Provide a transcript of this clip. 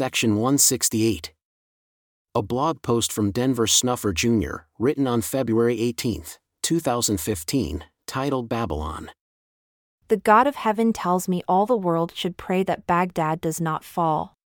Section 168. A blog post from Denver Snuffer Jr., written on February 18, 2015, titled Babylon. The God of heaven tells me all the world should pray that Baghdad does not fall.